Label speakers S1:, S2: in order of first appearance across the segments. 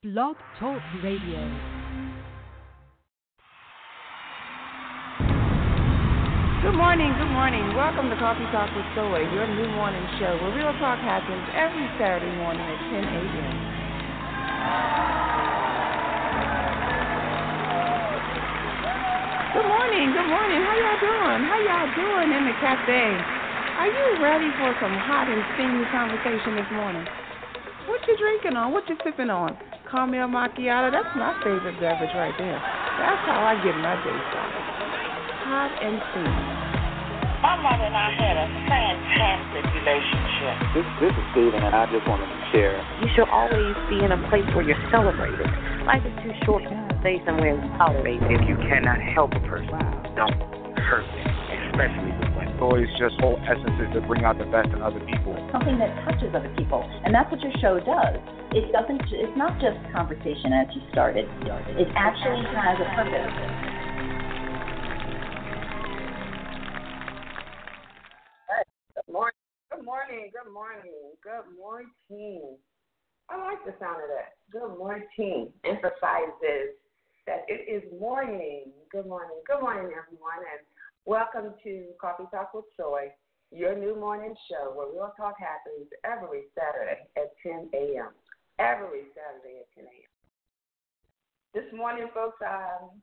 S1: Blog Talk Radio.
S2: Good morning, good morning. Welcome to Coffee Talk with Soy, your new morning show where real talk happens every Saturday morning at 10 a.m. Good morning, good morning. How y'all doing? How y'all doing in the cafe? Are you ready for some hot and steamy conversation this morning? What you drinking on? What you sipping on? Caramel macchiato. That's my favorite beverage right there. That's how I get my day started. Hot and steamy.
S3: My mother and I had a fantastic relationship.
S4: This, this is Steven, and I just wanted to share.
S5: You should always be in a place where you're celebrated. Life is too short to stay somewhere and tolerate.
S6: If you cannot help a person, don't hurt them, especially with.
S7: Always just whole essence is to bring out the best in other people.
S8: Something that touches other people, and that's what your show does. It doesn't. It's not just conversation as you started. It actually has a purpose.
S2: Good morning. Good morning. Good morning. Good morning. I like the sound of that. Good morning. Emphasizes that it is morning. Good morning. Good morning, everyone, and welcome to Coffee Talk with Soy, your new morning show where real talk happens every Saturday at 10 a.m. Every Saturday at 10 a.m. This morning, folks, um,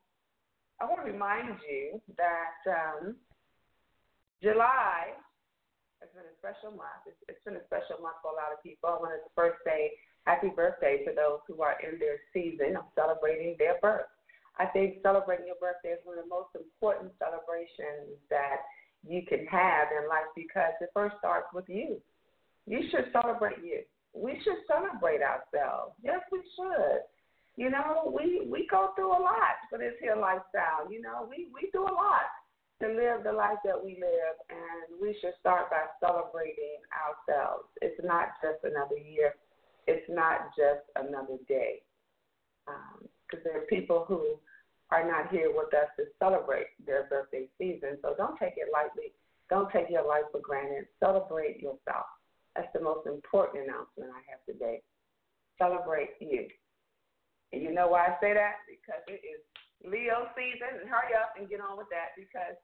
S2: I want to remind you that um, July has been a special month. It's, it's been a special month for a lot of people. I wanted to first say happy birthday to those who are in their season of celebrating their birth. I think celebrating your birthday is one of the most important celebrations that you can have in life because it first starts with you. You should celebrate you. We should celebrate ourselves. Yes, we should. You know, we we go through a lot for this here lifestyle. You know, we we do a lot to live the life that we live, and we should start by celebrating ourselves. It's not just another year, it's not just another day. Because um, there are people who are not here with us to celebrate their birthday season, so don't take it lightly. Don't take your life for granted. Celebrate yourself. That's the most important announcement I have today. Celebrate you. And you know why I say that? Because it is Leo season, and hurry up and get on with that because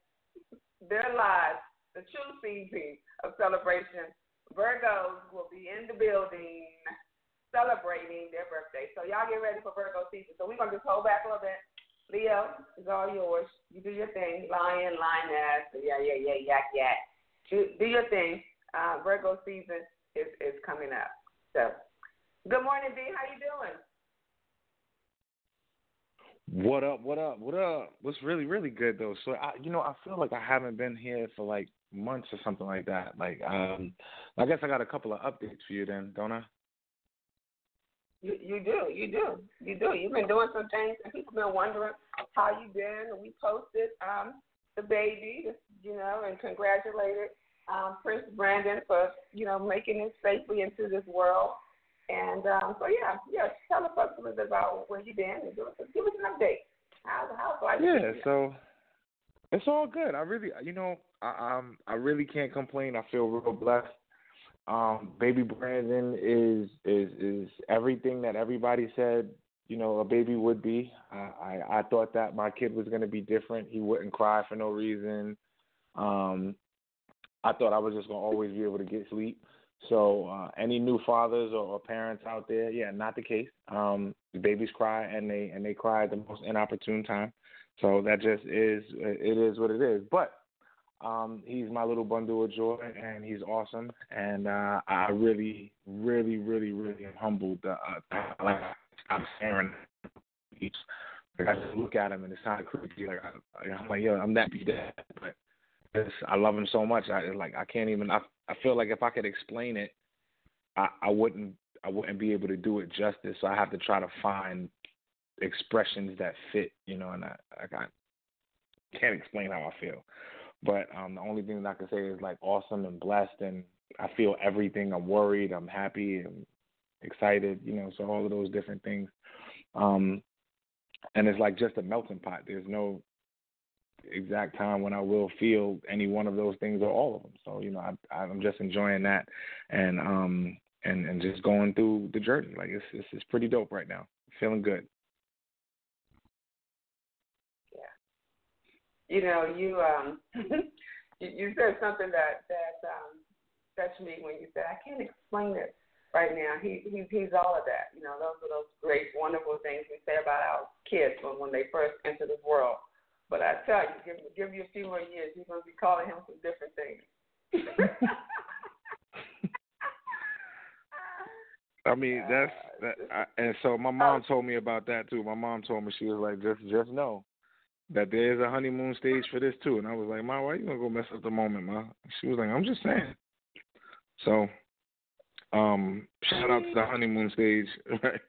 S2: their lives, the true season of celebration, Virgos will be in the building celebrating their birthday. So y'all get ready for Virgo season. So we're gonna just hold back a little bit. Leo, it's all yours. You do your thing. Lion, lioness, yeah, yeah, yeah, yak, yak. Do, do your thing. Uh, Virgo season is, is coming up. So, good morning, D. How you doing?
S7: What up? What up? What up? What's really, really good though. So I, you know, I feel like I haven't been here for like months or something like that. Like, um, I guess I got a couple of updates for you then, don't I?
S2: You, you do, you do, you do. You've been doing some things, and people been wondering how you been. And we posted um the baby, you know, and congratulated um, Prince Brandon for you know making it safely into this world. And um, so yeah, yeah. Tell us a little bit about where you been and give us give us an update. How's how's life?
S7: Yeah, so it's all good. I really, you know, I um I really can't complain. I feel real blessed. Um, baby Brandon is is is everything that everybody said. You know, a baby would be. I I, I thought that my kid was going to be different. He wouldn't cry for no reason. Um, I thought I was just going to always be able to get sleep. So uh, any new fathers or, or parents out there, yeah, not the case. Um, babies cry and they and they cry at the most inopportune time. So that just is it is what it is. But um, he's my little bundle of joy and he's awesome. And uh, I really, really, really, really am humbled. Uh, like I'm staring. Like I just look at him and it sounds creepy. Like I'm like, yo, I'm that be but I love him so much. I like I can't even. I I feel like if I could explain it, I I wouldn't I wouldn't be able to do it justice. So I have to try to find expressions that fit. You know, and I I can't explain how I feel. But um, the only thing that I can say is like awesome and blessed, and I feel everything. I'm worried. I'm happy. I'm excited. You know, so all of those different things. Um, and it's like just a melting pot. There's no exact time when I will feel any one of those things or all of them. So you know, I, I'm just enjoying that, and um, and and just going through the journey. Like it's it's, it's pretty dope right now. Feeling good.
S2: You know, you um you, you said something that that um touched me when you said I can't explain it right now. He he's he's all of that. You know, those are those great, wonderful things we say about our kids when when they first enter this world. But I tell you, give give you a few more years, you're gonna be calling him some different things.
S7: I mean that's that, I, and so my mom told me about that too. My mom told me she was like, just just know that there is a honeymoon stage for this too. And I was like, Ma, why you gonna go mess up the moment, Ma? She was like, I'm just saying. So, um, shout out to the honeymoon stage, right?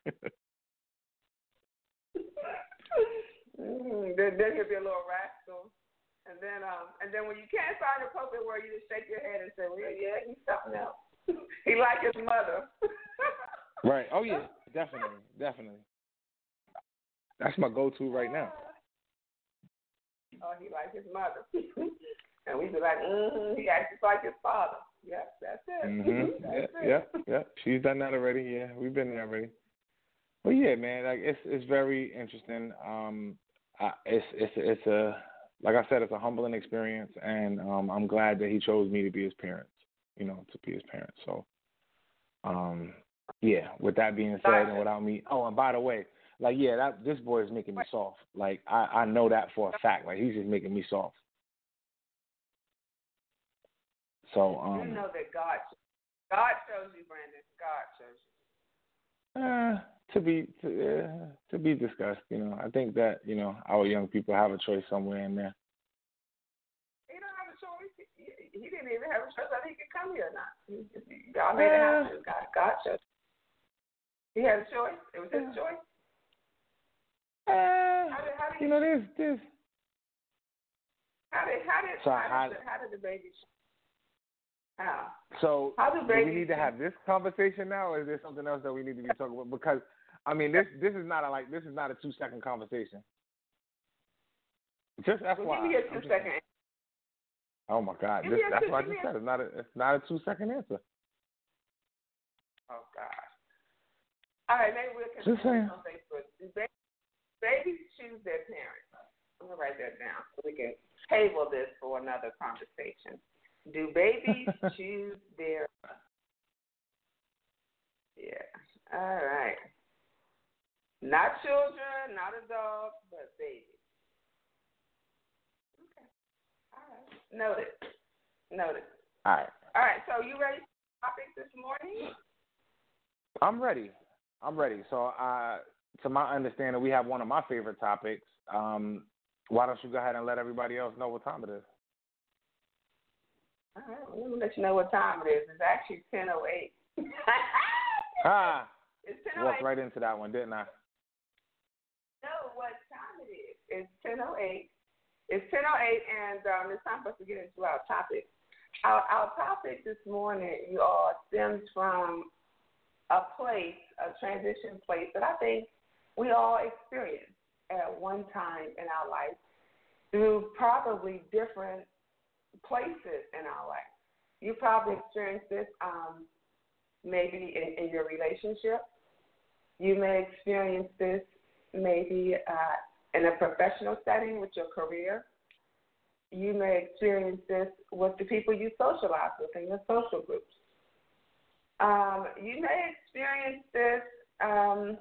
S2: mm, then, then he'll be a little rascal. And then um and then when you can't find a appropriate word, you just shake your head and say, Well yeah, yeah he's something else. he like his mother.
S7: right. Oh yeah, definitely, definitely. That's my go to right now
S2: oh, he like his mother. and we be like, mm-hmm, he acts like his father. Yep, that's it.
S7: Mm-hmm.
S2: that's
S7: yeah, it. yeah, yeah. She's done that already. Yeah, we've been there already. Well, yeah, man. Like it's it's very interesting. Um, I, it's it's it's a like I said, it's a humbling experience, and um, I'm glad that he chose me to be his parents. You know, to be his parents. So, um, yeah. With that being said, and without me, oh, and by the way, like yeah, that this boy is making me soft. Like I I know that for a fact. Like he's just making me soft. So um.
S2: You know that God God shows you, Brandon. God shows you.
S7: Uh, to be to uh, to be discussed. You know, I think that you know our young people have a choice somewhere in there.
S2: He don't have a choice. He, he didn't even have a choice whether he could come here or not. He, God made it happen. God, God chose. He had a choice. It was his choice.
S7: Uh, how did, how did you know, there's this.
S2: How did how did so how, did, how did the baby? How?
S7: So
S2: how
S7: do, we need to have this conversation now, or is there something else that we need to be talking about? Because I mean, this this is not a like this is not a two second conversation. Just FYI.
S2: Well, give me a two second.
S7: Oh my God! This, that's what I just said. It's not a it's not a two second answer.
S2: Oh God! All right, maybe we'll continue on Facebook. Do baby babies choose their parents. I'm gonna write that down so we can table this for another conversation. Do babies choose their? Yeah. All right. Not children, not adults, but babies. Okay. All right. Noted. Noted.
S7: All right.
S2: All right. So you ready for topic this morning?
S7: I'm ready. I'm ready. So uh to my understanding, we have one of my favorite topics. Um, why don't you go ahead and let everybody else know what time it is?
S2: All right, let me let you know what time it is. It's actually ten oh eight.
S7: ah,
S2: it's
S7: ten oh eight. Walked right into that one, didn't I?
S2: Know what time it is? It's ten oh eight. It's ten oh eight, and um, it's time for us to get into our topic. Our, our topic this morning, you all, stems from a place, a transition place that I think we all experience at one time in our life through probably different places in our life. You probably experienced this um, maybe in, in your relationship. You may experience this maybe uh, in a professional setting with your career. You may experience this with the people you socialize with in your social groups. Um, you may experience this um,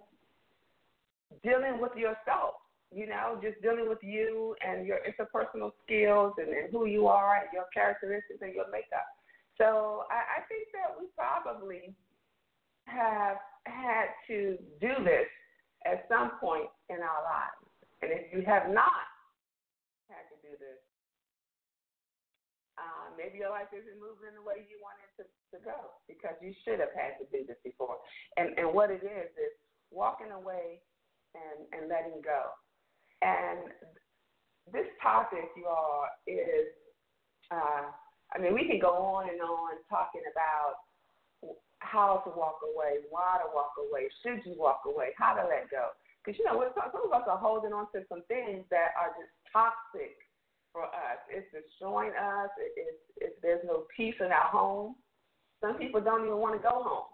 S2: dealing with yourself, you know, just dealing with you and your interpersonal skills and, and who you are and your characteristics and your makeup. So I, I think that we probably have had to do this at some point in our lives. And if you have not had to do this, uh, maybe your life isn't moving the way you want it to, to go because you should have had to do this before. And and what it is is walking away and, and letting go. And this topic, you all, is uh, I mean, we can go on and on talking about how to walk away, why to walk away, should you walk away, how to let go. Because, you know, some of us are holding on to some things that are just toxic for us. It's destroying us. It's, it's, there's no peace in our home. Some people don't even want to go home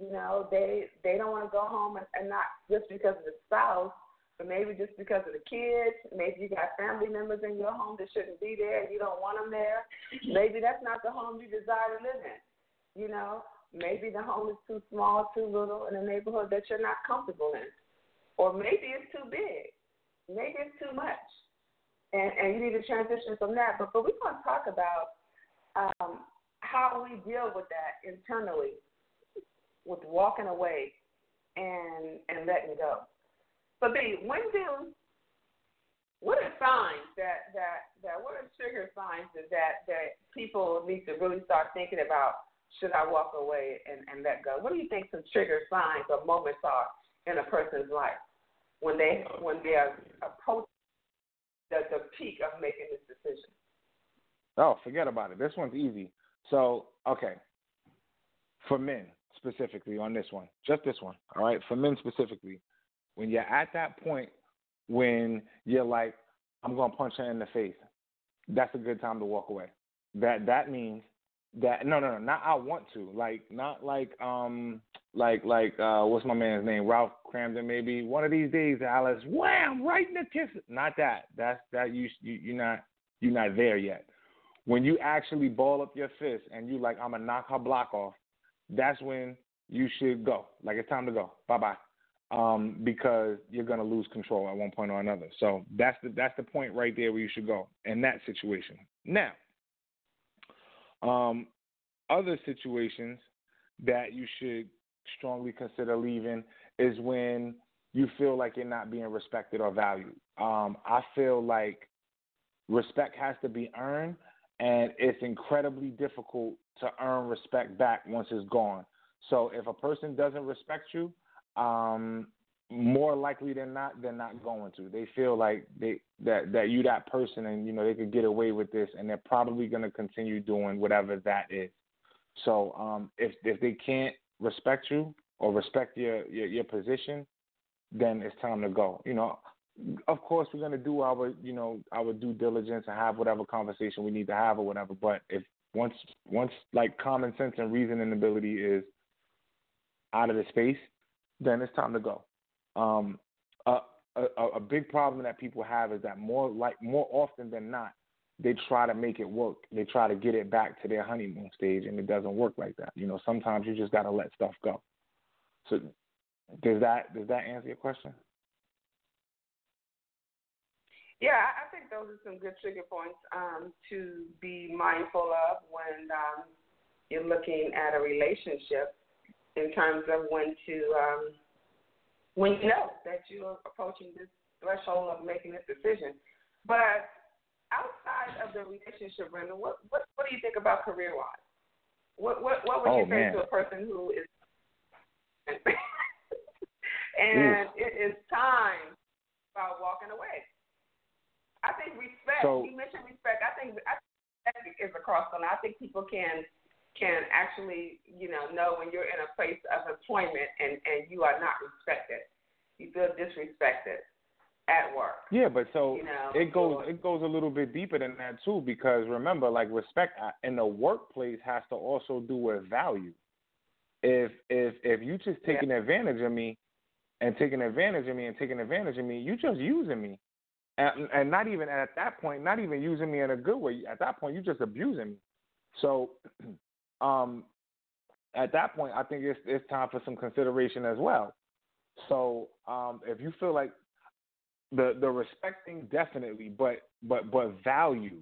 S2: You know, they they don't want to go home and, and not just because of the spouse, but maybe just because of the kids. Maybe you got family members in your home that shouldn't be there and you don't want them there. Maybe that's not the home you desire to live in. You know, maybe the home is too small, too little in a neighborhood that you're not comfortable in. Or maybe it's too big. Maybe it's too much. And, and you need to transition from that. But, but we're going to talk about um, how we deal with that internally, walking away and and letting go. But B, when do what are signs that that that what are trigger signs that that, that people need to really start thinking about should I walk away and, and let go? What do you think some trigger signs or moments are in a person's life when they when they are approaching the, the peak of making this decision?
S7: Oh, forget about it. This one's easy. So, okay. For men specifically on this one, just this one, all right? For men specifically, when you're at that point when you're like, I'm gonna punch her in the face, that's a good time to walk away. That that means that no no no not I want to like not like um like like uh what's my man's name? Ralph Kramden maybe? One of these days Alice wham right in the kiss. Not that. That's that you you you're not you're not there yet. When you actually ball up your fist and you like I'm gonna knock her block off that's when you should go like it's time to go bye bye um, because you're to lose control at one point or another. So that's the that's the point right there where you should go in that situation. Now, um, other situations that you should strongly consider leaving is when you feel like you're not being respected or valued. Um, I feel like respect has to be earned, and it's incredibly difficult to earn respect back once it's gone. So if a person doesn't respect you, um, more likely than not, they're not going to. They feel like they that that you that person, and you know they could get away with this, and they're probably going to continue doing whatever that is. So um, if if they can't respect you or respect your, your your position, then it's time to go. You know, of course we're going to do our you know our due diligence and have whatever conversation we need to have or whatever. But if once once like common sense and reasoning ability is out of the space, then it's time to go. Um, a, a, a big problem that people have is that more like more often than not, they try to make it work. They try to get it back to their honeymoon stage, and it doesn't work like that. You know, sometimes you just got to let stuff go. So, does that does that answer your question?
S2: Yeah, I think those are some good trigger points um, to be mindful of when um, you're looking at a relationship in terms of when to um, when you know that you're approaching this threshold of making this decision. But outside of the relationship, Brenda, what what, what do you think about career wise? What what what would
S7: oh,
S2: you say
S7: man.
S2: to a person who is and Ooh. it is time about walking away? I think respect.
S7: So,
S2: you mentioned respect. I think I think is across the line. I think people can can actually, you know, know when you're in a place of employment and, and you are not respected. You feel disrespected at work.
S7: Yeah, but so
S2: you know,
S7: it goes it goes a little bit deeper than that too because remember like respect uh, in the workplace has to also do with value. If if if you just taking yeah. advantage of me and taking advantage of me and taking advantage of me, you just using me. And, and not even at that point, not even using me in a good way. At that point, you just abusing me. So um, at that point, I think it's it's time for some consideration as well. So um, if you feel like the the respecting definitely, but but but value,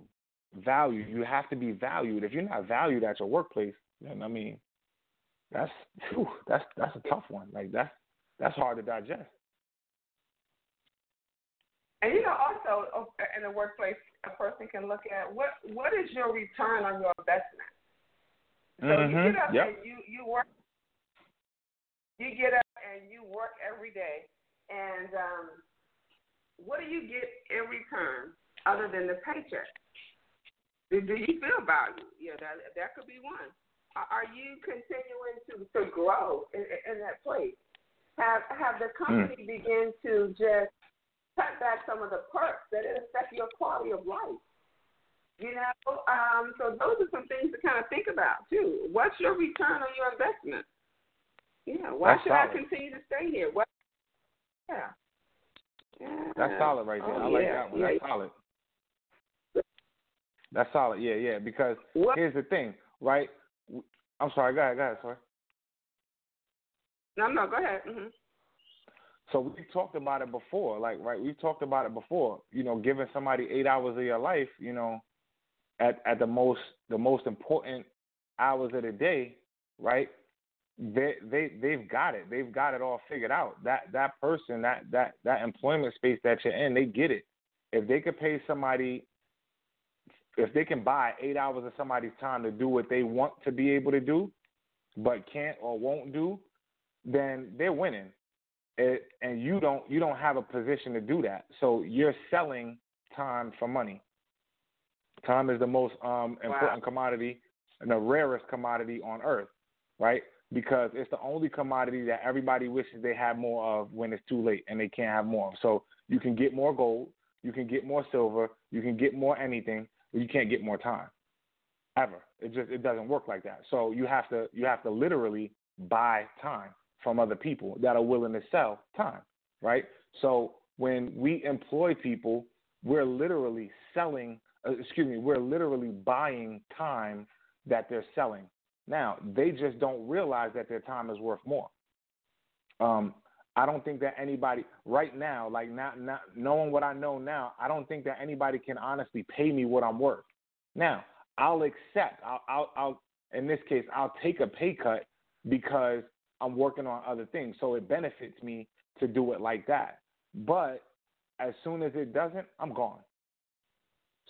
S7: value, you have to be valued. If you're not valued at your workplace, then I mean, that's whew, that's that's a tough one. Like that's that's hard to digest.
S2: And you know, also in the workplace, a person can look at what what is your return on your investment. So
S7: mm-hmm.
S2: you get up
S7: yep.
S2: and you you work. You get up and you work every day, and um, what do you get in return other than the paycheck? Do, do you feel valued? Yeah, that that could be one. Are you continuing to to grow in, in that place? Have have the company mm. begin to just cut back some of the perks that affect your quality of life? You know, um, so those are some things to kind of think about too. What's your return on your investment? Yeah. Why
S7: That's
S2: should
S7: solid.
S2: I continue to stay here? What? Yeah. yeah.
S7: That's solid right there.
S2: Oh,
S7: I like
S2: yeah.
S7: that one.
S2: Yeah.
S7: That's solid. That's solid. Yeah, yeah. Because
S2: What?
S7: here's the thing, right? I'm sorry. Go ahead. Go ahead. Sorry.
S2: No, no. Go ahead. hmm
S7: So we've talked about it before, like right, we've talked about it before. You know, giving somebody eight hours of your life, you know, at at the most the most important hours of the day, right? They they they've got it. They've got it all figured out. That that person, that that that employment space that you're in, they get it. If they could pay somebody if they can buy eight hours of somebody's time to do what they want to be able to do, but can't or won't do, then they're winning it, and you don't you don't have a position to do that. So you're selling time for money. Time is the most um, important commodity and the rarest commodity on earth, right? Because it's the only commodity that everybody wishes they had more of when it's too late and they can't have more. So you can get more gold, you can get more silver, you can get more anything, but you can't get more time. Ever. It just it doesn't work like that. So you have to you have to literally buy time from other people that are willing to sell time, right? So when we employ people, we're literally selling, uh, excuse me, we're literally buying time that they're selling. Now, they just don't realize that their time is worth more. Um, I don't think that anybody right now, like not, not knowing what I know now, I don't think that anybody can honestly pay me what I'm worth. Now, I'll accept. I'll, I'll, I'll in this case, I'll take a pay cut because I'm working on other things. So it benefits me to do it like that. But as soon as it doesn't, I'm gone.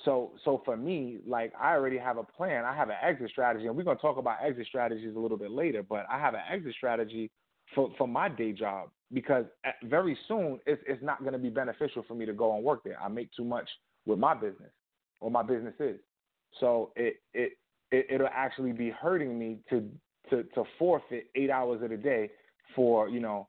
S7: So so for me, like I already have a plan. I have an exit strategy, and we're gonna talk about exit strategies a little bit later. But I have an exit strategy for for my day job because at, very soon it's it's not gonna be beneficial for me to go and work there. I make too much with my business, or my business is. So it it, it it'll actually be hurting me to to to forfeit eight hours of the day for you know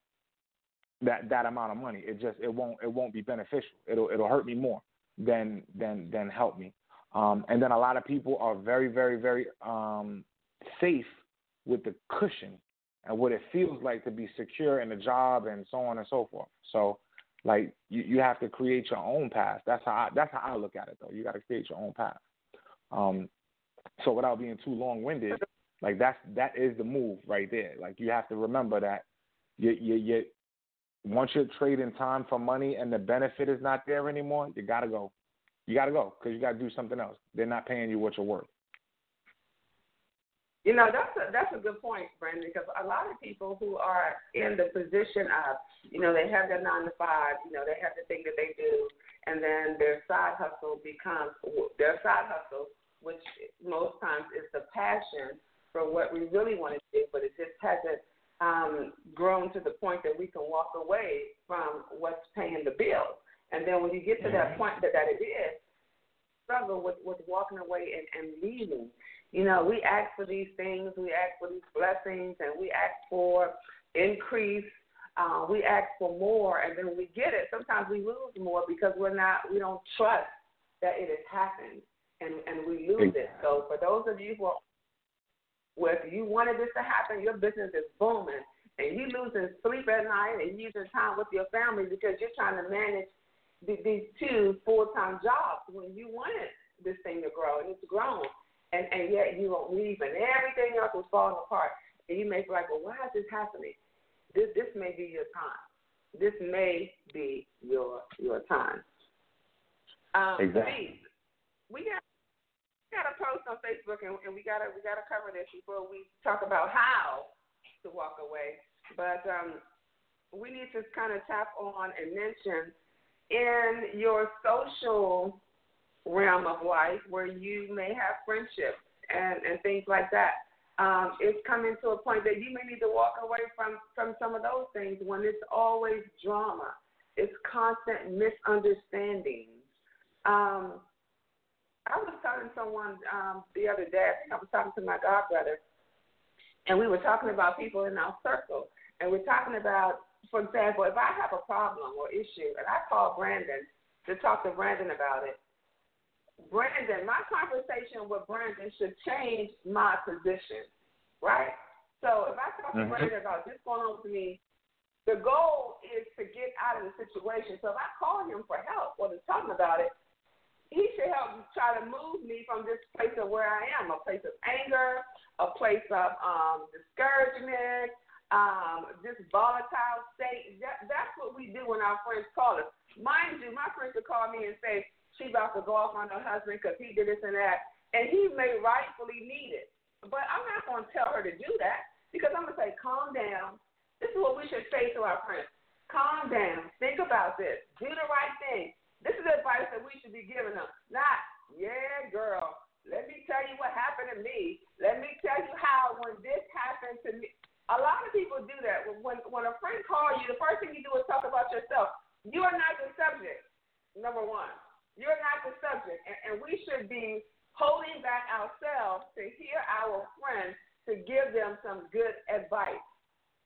S7: that that amount of money. It just it won't it won't be beneficial. It'll it'll hurt me more than than than help me. Um, and then a lot of people are very very very um, safe with the cushion and what it feels like to be secure in a job and so on and so forth. So like you, you have to create your own path. That's how I, that's how I look at it though. You got to create your own path. Um, so without being too long winded, like that's that is the move right there. Like you have to remember that you you, you once you're trading time for money and the benefit is not there anymore, you gotta go. You gotta go because you gotta do something else. They're not paying you what you're worth.
S2: You know, that's a that's a good point, Brandon, because a lot of people who are in the position of, you know, they have their nine to five, you know, they have the thing that they do, and then their side hustle becomes their side hustle, which most times is the passion for what we really want to do, but it just hasn't um, grown to the point that we can walk away from what's paying the bill. And then when you get to that point that, that it is, struggle with, with walking away and, and leaving. You know, we ask for these things, we ask for these blessings, and we ask for increase. Uh, we ask for more, and then we get it, sometimes we lose more because we're not, we don't trust that it has happened, and and we lose it. So for those of you who are where if you wanted this to happen, your business is booming, and you losing sleep at night, and you losing time with your family because you're trying to manage th- these two full-time jobs when you wanted this thing to grow, and it's grown, and and yet you don't leave, and everything else is falling apart, and you may be like, well, why is this happening? This this may be your time. This may be your your time. Um,
S7: Exactly.
S2: Steve, we got got a post on Facebook, and, and we gotta we gotta cover this before we talk about how to walk away. But um, we need to kind of tap on and mention in your social realm of life where you may have friendships and, and things like that. Um, it's coming to a point that you may need to walk away from, from some of those things when it's always drama. It's constant misunderstandings. Um, I was talking to someone um, the other day. I think I was talking to my godbrother, and we were talking about people in our circle. And we're talking about, for example, if I have a problem or issue, and I call Brandon to talk to Brandon about it, Brandon, my conversation with Brandon should change my position, right? So if I talk to
S7: Mhm.
S2: Brandon about this going on with me, the goal is to get out of the situation. So if I call him for help or to talk about it, he should help try to move me from this place of where I am, a place of anger, a place of um, discouragement, um, this volatile state. That, that's what we do when our friends call us. Mind you, my friends would call me and say, she about to go off on her husband because he did this and that. And he may rightfully need it. But I'm not going to tell her to do that because I'm going to say, calm down. This is what we should say to our friends. Calm down. Think about this. Do the right thing. This is advice that we should be giving them. Not, yeah, girl, let me tell you what happened to me. Let me tell you how when this happened to me. A lot of people do that. When when a friend calls you, the first thing you do is talk about yourself. You are not the subject. Number one, you're not the subject, and, and we should be holding back ourselves to hear our friends to give them some good advice.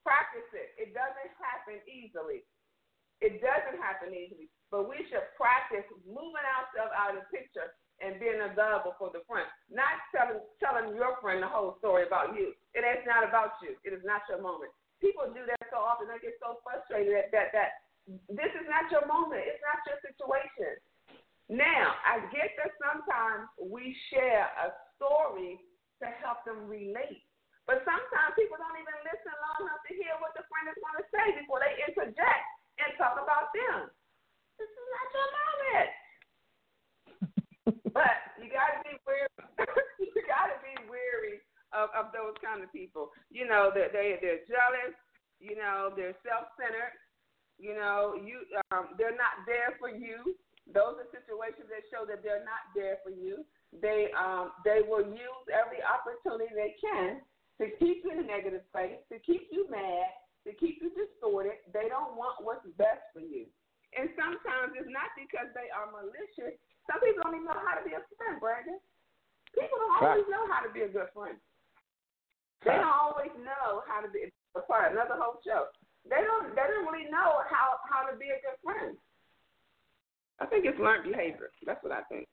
S2: Practice it. It doesn't happen easily. It doesn't happen easily, but we should practice moving ourselves out of the picture and being available for the friend. Not telling telling your friend the whole story about you. It is not about you. It is not your moment. People do that so often. They get so frustrated that that, that this is not your moment. It's not your situation. Now, I get that sometimes we share a story to help them relate. But sometimes people don't even listen long enough to hear what the friend is going to say before they interject and talk about them. This is not your moment. but you got to be weary. you got to be weary of, of those kind of people. You know that they they're jealous. You know they're self-centered. You know you um, they're not there for you. Those are situations that show that they're not there for you. They um they will use every opportunity they can to keep you in a negative place, to keep you mad, to keep you distorted. They don't want what's best for you. And sometimes it's not because they are malicious. Some people don't even know how to be a friend, Brandon. People don't always know how to be a good friend. They don't always know how to be. Sorry, another whole show. They don't. They don't really know how how to be a good friend. I think it's learned behavior. That's what I think.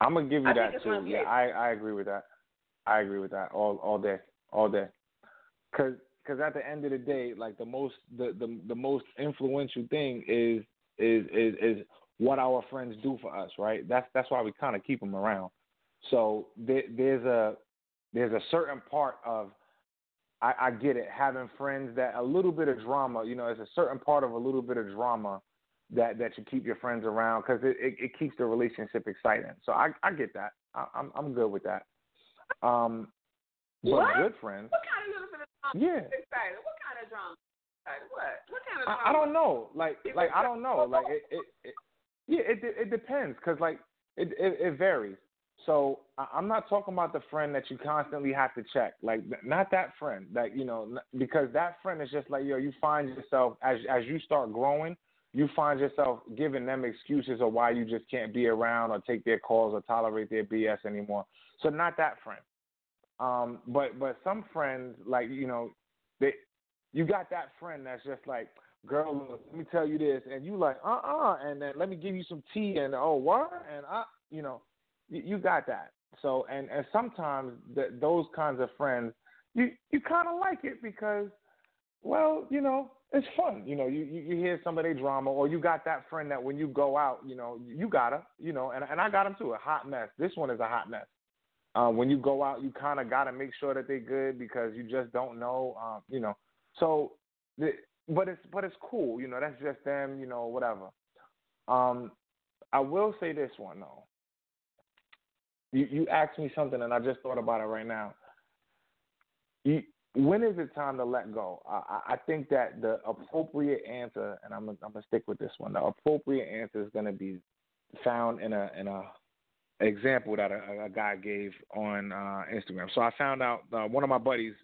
S7: I'm gonna give you
S2: I
S7: that too. Yeah. I I agree with that. I agree with that all all day, all day. Cause cause at the end of the day, like the most the the the most influential thing is is is is what our friends do for us, right? That's that's why we kind of keep them around. So there, there's a there's a certain part of I, I get it having friends that a little bit of drama, you know, it's a certain part of a little bit of drama that that you keep your friends around because it, it it keeps the relationship exciting. So I I get that. I, I'm I'm good with that. Um, but
S2: What?
S7: good friends,
S2: What kind of little bit of drama
S7: yeah.
S2: excited? What kind of drama? excited? What? What kind of drama?
S7: I, I don't know. Like like I don't know. Like it it, it yeah it it depends because like it, it it varies. So I'm not talking about the friend that you constantly have to check. Like not that friend. That you know because that friend is just like yo. You find yourself as as you start growing, you find yourself giving them excuses of why you just can't be around or take their calls or tolerate their BS anymore. So not that friend. Um, but but some friends like you know they you got that friend that's just like girl look, let me tell you this and you like uh uh and then let me give you some tea and oh what? And uh you know you, you got that. So and and sometimes th- those kinds of friends you you kind of like it because well you know it's fun. You know you, you you hear some of drama or you got that friend that when you go out you know you got her you know and and I got him too a hot mess. This one is a hot mess uh, when you go out, you kind of got to make sure that they're good because you just don't know, um, you know. So, the, but it's but it's cool, you know. That's just them, you know, whatever. Um, I will say this one though. You you asked me something, and I just thought about it right now. You, when is it time to let go? I, I think that the appropriate answer, and I'm gonna, I'm gonna stick with this one. The appropriate answer is to be found in a in a example that a, a guy gave on uh, Instagram. So I found out uh, one of my buddies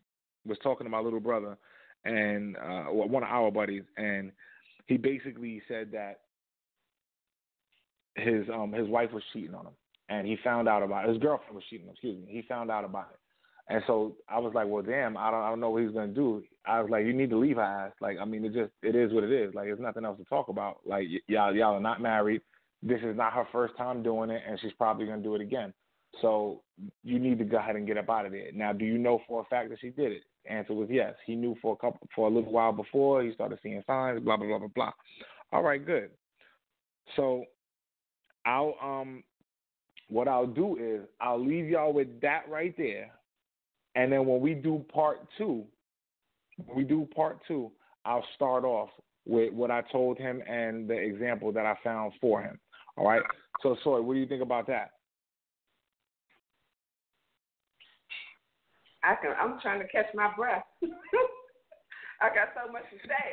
S7: was talking to my little brother, and uh, one of our buddies, and he basically said that his um his wife was cheating on him, and he found out about it. his girlfriend was cheating. on him, Excuse me. He found out about it, and so I was like, well, damn, I don't I don't know what he's gonna do. I was like, you need to leave her ass. Like, I mean, it just it is what it is. Like, there's nothing else to talk about. Like, y- y'all y'all are not married this is not her first time doing it, and she's probably going to do it again. So you need to go ahead and get up out of there. Now, do you know for a fact that she did it? Answer was yes. He knew for a couple for a little while before he started seeing signs. Blah blah blah blah blah. All right, good. So I'll um what I'll do is I'll leave y'all with that right there. And then when we do part two, we do part two, I'll start off with what I told him and the example that I found for him. All right. So Soy, what do you think about that?
S2: I can. I'm trying to catch my breath. I got so much to say.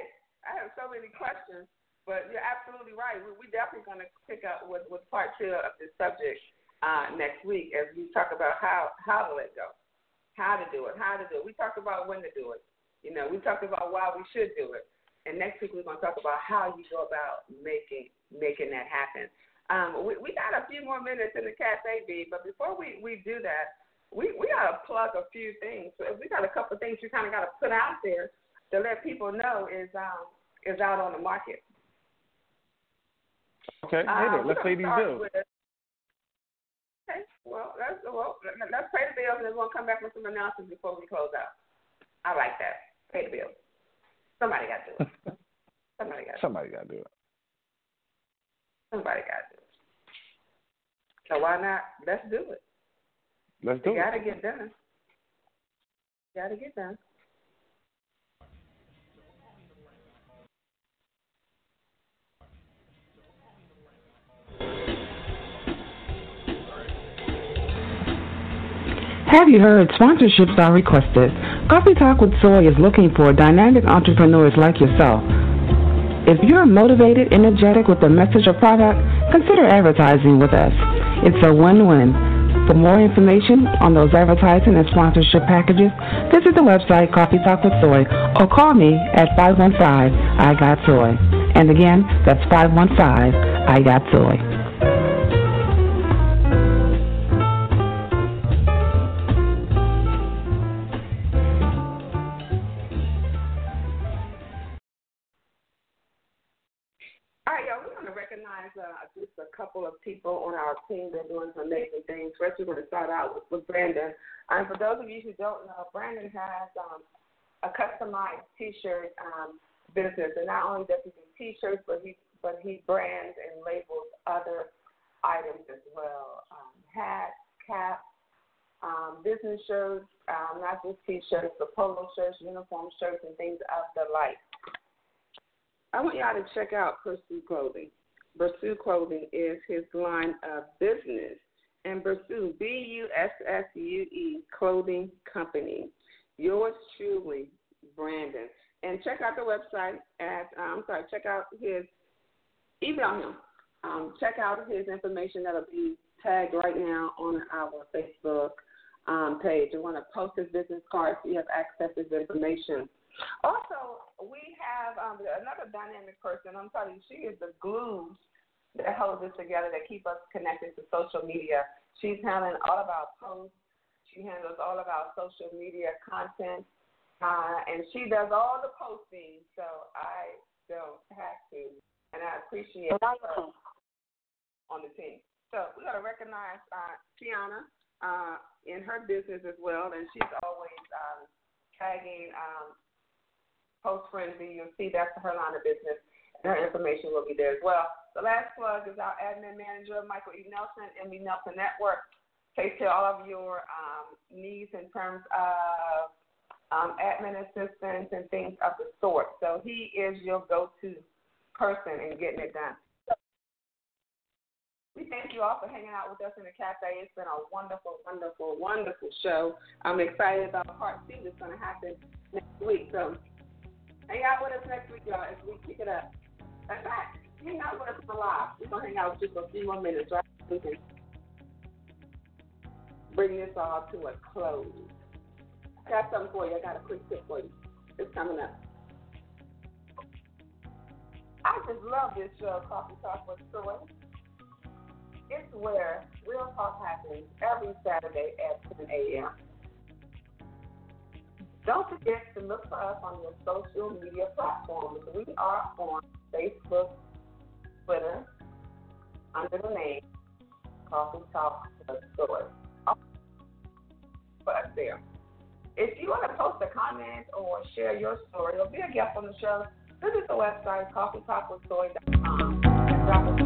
S2: I have so many questions, but you're absolutely right. We, we definitely going to pick up with, with part two of this subject uh, next week as we talk about how how to let go, how to do it, how to do it. We talked about when to do it. You know, we talked about why we should do it, and next week we're going to talk about how you go about making making that happen. Um, we, we got a few more minutes in the cafe, B, but before we, we do that, we, we got to plug a few things. So we got a couple of things you kind of got to put out there to let people know is um, is out on the market.
S7: Okay, uh, let's pay these bills. With,
S2: Okay. Well, let's well let's pay the bills and then we'll come back with some announcements before we close out. I like that. Pay the bills. Somebody got to do it. Somebody got.
S7: Somebody got to do it.
S2: Somebody got to do it. So why not? Let's do it.
S7: Let's do it.
S2: Got to get done. Got to get done.
S9: Have you heard? Sponsorships are requested. Coffee Talk with Soy is looking for dynamic entrepreneurs like yourself. If you're motivated, energetic with a message or product, consider advertising with us. It's a win-win. For more information on those advertising and sponsorship packages, visit the website Coffee Talk with Soy or call me at 515 I Got Soy. And again, that's 515 I Got Soy.
S2: And for those of you who don't know, Brandon has um, a customized T-shirt um, business, and not only does he do T-shirts, but he but he brands and labels other items as well, um, hats, caps, um, business shirts, um, not just T-shirts, but polo shirts, uniform shirts, and things of the like. I want y'all to check out Bussue Clothing. Bussue Clothing is his line of business. And Bussue, B U S S U E Clothing Company. Yours truly, Brandon. And check out the website at, uh, I'm sorry, check out his, email him. Um, check out his information that'll be tagged right now on our Facebook um, page. I want to post his business card so you have access to his information. Also, we have um, another dynamic person. I'm you, she is the glue that holds us together, that keep us connected to social media. She's handling all of our posts. She handles all of our social media content. Uh, and she does all the posting, so I don't have to. And I appreciate her on the team. So we got to recognize uh, Tiana uh, in her business as well, and she's always um, tagging um, Post Frenzy. You'll see that's her line of business, and her information will be there as well. The last plug is our admin manager, Michael E. Nelson, and ME Nelson Network. Takes care of all of your um, needs in terms of um, admin assistance and things of the sort. So he is your go-to person in getting it done. We thank you all for hanging out with us in the cafe. It's been a wonderful, wonderful, wonderful show. I'm excited about part two that's going to happen next week. So Hang out with us next week, y'all, as we kick it up. Right. Hang out with us for live. We're to hang out just a few more minutes, right? We can bring this all to a close. I got something for you. I got a quick tip for you. It's coming up. I just love this show, Coffee Talk with Soy. It's where real talk happens every Saturday at 10 a.m. Don't forget to look for us on your social media platforms. We are on Facebook, Twitter, under the name Coffee Talk the Soy. For us there. if you want to post a comment or share your story or be a guest on the show, visit the website coffeetalkwithsoy.com and drop us